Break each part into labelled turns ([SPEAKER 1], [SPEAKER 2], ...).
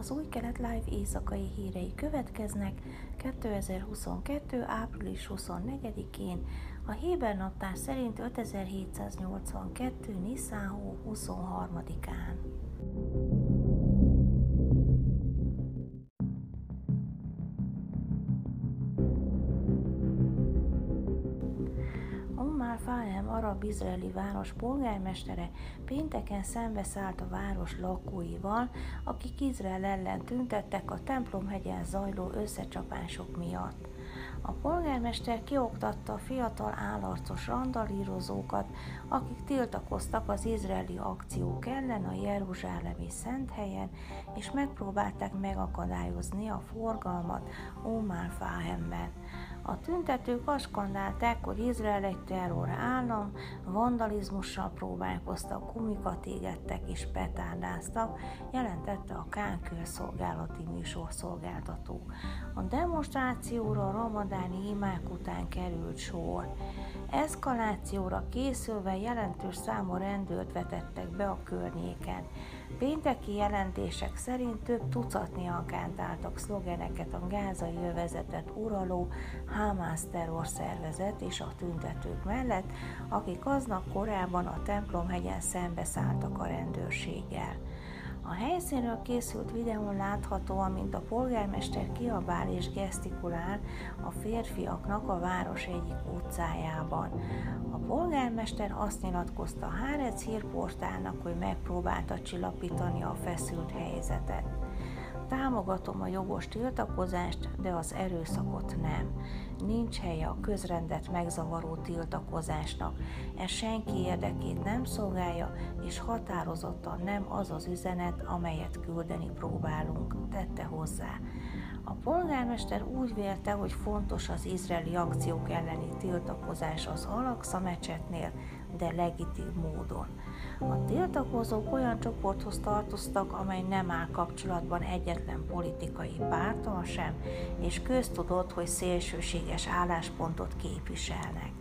[SPEAKER 1] Az új kelet live éjszakai hírei következnek 2022. április 24-én, a Héber naptár szerint 5782. Nisan 23-án. Fahem arab-izraeli város polgármestere pénteken szembeszállt a város lakóival, akik Izrael ellen tüntettek a templomhegyen zajló összecsapások miatt. A polgármester kioktatta a fiatal állarcos randalírozókat, akik tiltakoztak az izraeli akciók ellen a Jeruzsálemi Szent helyen, és megpróbálták megakadályozni a forgalmat Omar Fahemben. A tüntetők azt skandálták, hogy Izrael egy terror állam, vandalizmussal próbálkoztak, gumikat égettek és petárdáztak, jelentette a Kán közszolgálati műsorszolgáltató. A demonstrációra a ramadáni imák után került sor. Eszkalációra készülve jelentős számú rendőrt vetettek be a környéken. Pénteki jelentések szerint több tucatnyian kántáltak szlogeneket a gázai övezetet uraló Hamász terrorszervezet és a tüntetők mellett, akik aznap korábban a templomhegyen szembeszálltak a rendőrséggel. A helyszínről készült videón látható, amint a polgármester kiabál és gesztikulál a férfiaknak a város egyik utcájában. A polgármester azt nyilatkozta Hárec hírportálnak, hogy megpróbálta csillapítani a feszült helyzetet. Támogatom a jogos tiltakozást, de az erőszakot nem. Nincs helye a közrendet megzavaró tiltakozásnak. Ez senki érdekét nem szolgálja, és határozottan nem az az üzenet, amelyet küldeni próbálunk, tette hozzá. A polgármester úgy vélte, hogy fontos az izraeli akciók elleni tiltakozás az Alaksa mecsetnél, de legitim módon. A tiltakozók olyan csoporthoz tartoztak, amely nem áll kapcsolatban egyetlen politikai pártal sem, és köztudott, hogy szélsőséges álláspontot képviselnek.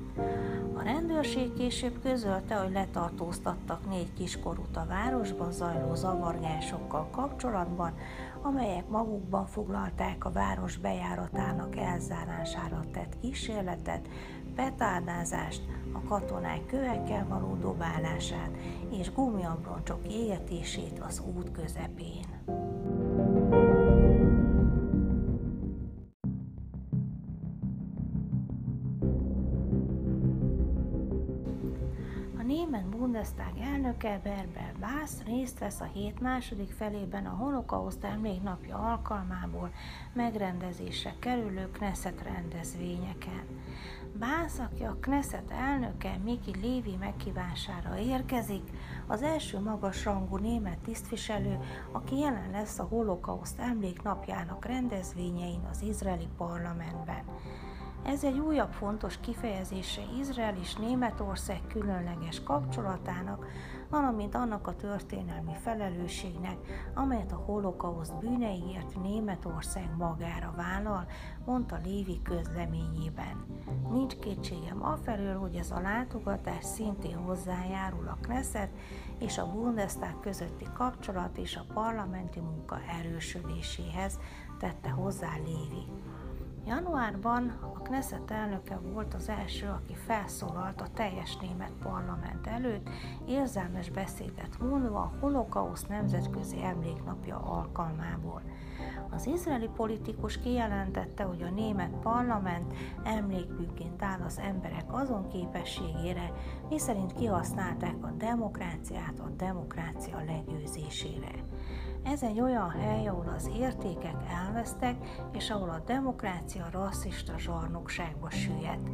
[SPEAKER 1] A rendőrség később közölte, hogy letartóztattak négy kiskorút a városban zajló zavargásokkal kapcsolatban, amelyek magukban foglalták a város bejáratának elzárására tett kísérletet, petárdázást, a katonák kövekkel való dobálását és gumiabroncsok égetését az út közepén. német Bundestag elnöke Berber Bász részt vesz a hét második felében a holokauszt emléknapja alkalmából megrendezésre kerülő Knesset rendezvényeken. Bász, aki a Knesset elnöke Miki Lévi meghívására érkezik, az első magas rangú német tisztviselő, aki jelen lesz a holokauszt emléknapjának rendezvényein az izraeli parlamentben. Ez egy újabb fontos kifejezése Izrael és Németország különleges kapcsolatának, valamint annak a történelmi felelősségnek, amelyet a holokauszt bűneiért Németország magára vállal, mondta Lévi közleményében. Nincs kétségem afelől, hogy ez a látogatás szintén hozzájárul a Knesset és a Bundestag közötti kapcsolat és a parlamenti munka erősödéséhez, tette hozzá Lévi. Januárban a Knesset elnöke volt az első, aki felszólalt a teljes német parlament előtt, érzelmes beszédet mondva a holokausz nemzetközi emléknapja alkalmából. Az izraeli politikus kijelentette, hogy a német parlament emlékműként áll az emberek azon képességére, miszerint kihasználták a demokráciát a demokrácia legyőzésére. Ez egy olyan hely, ahol az értékek elvesztek, és ahol a demokrácia rasszista zsarnokságba süllyedt.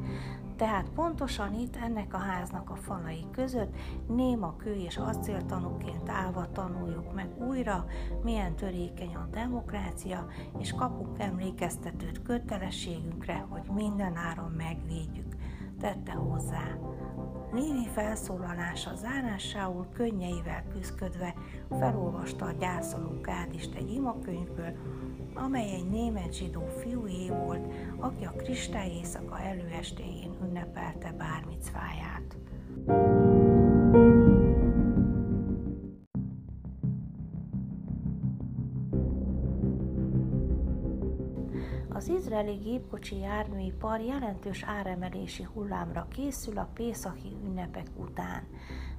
[SPEAKER 1] Tehát pontosan itt ennek a háznak a falai között néma kő és acéltanúként állva tanuljuk meg újra, milyen törékeny a demokrácia, és kapunk emlékeztetőt kötelességünkre, hogy minden áron megvédjük, tette hozzá. Lévi felszólalása zárásául könnyeivel küzdködve felolvasta a gyászoló kádist egy imakönyvből, amely egy német zsidó fiúé volt, aki a kristály éjszaka előestéjén ünnepelte bármicváját. Izraeli gépkocsi járműipar jelentős áremelési hullámra készül a Pészaki ünnepek után.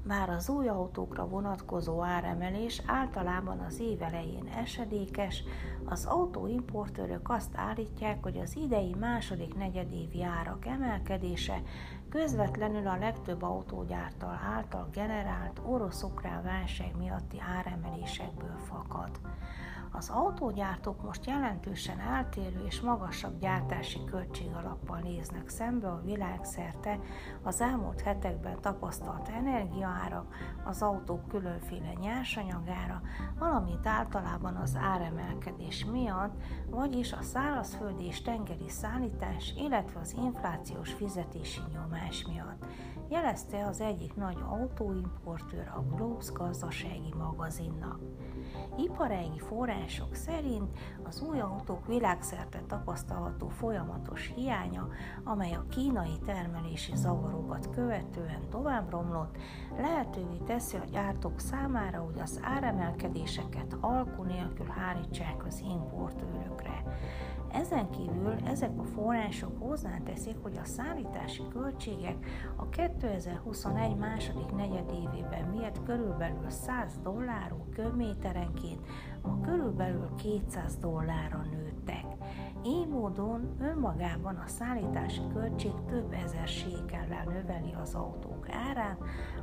[SPEAKER 1] Bár az új autókra vonatkozó áremelés általában az év elején esedékes, az autóimportőrök azt állítják, hogy az idei második negyedévi árak emelkedése közvetlenül a legtöbb autógyártal által generált orosz-ukrán válság miatti áremelésekből fakad. Az autógyártók most jelentősen eltérő és magasabb gyártási költségalappal néznek szembe a világszerte az elmúlt hetekben tapasztalt energiaárak, az autók különféle nyersanyagára, valamint általában az áremelkedés miatt, vagyis a szárazföldi és tengeri szállítás, illetve az inflációs fizetési nyomás miatt jelezte az egyik nagy autóimportőr a Globes gazdasági magazinnak. Iparági források szerint az új autók világszerte tapasztalható folyamatos hiánya, amely a kínai termelési zavarokat követően tovább romlott, lehetővé teszi a gyártók számára, hogy az áremelkedéseket alkú nélkül hárítsák az importőrökre. Ezen kívül ezek a források hozzáteszik, hogy a szállítási költségek a 2021 második negyedévében miatt körülbelül 100 dollárú köbméterenként ma körülbelül 200 dollárra nőttek. Így módon önmagában a szállítási költség több ezer sékellel növeli az autók árát,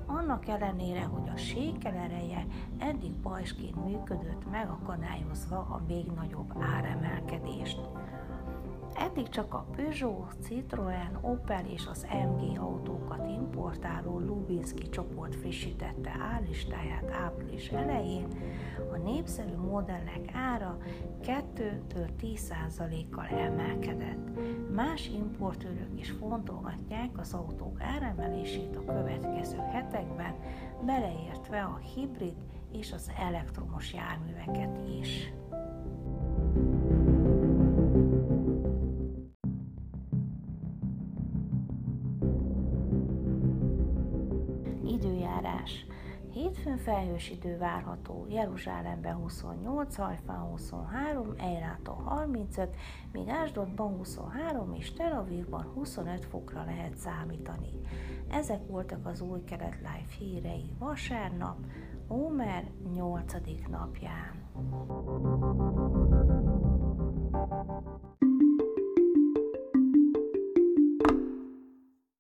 [SPEAKER 1] annak ellenére, hogy a sékel ereje eddig bajsként működött, megakadályozva a még nagyobb áremelkedést. Eddig csak a Peugeot, Citroën, Opel és az MG importáló Lubinski csoport frissítette állistáját április elején, a népszerű modellek ára 2-10%-kal emelkedett. Más importőrök is fontolgatják az autók áremelését a következő hetekben, beleértve a hibrid és az elektromos járműveket is. Időjárás Hétfőn felhős idő várható, Jeruzsálemben 28, Hajfán 23, Ejráton 35, míg Ásdodban 23 és Tel Avivban 25 fokra lehet számítani. Ezek voltak az új kelet live hírei vasárnap, Ómer 8. napján.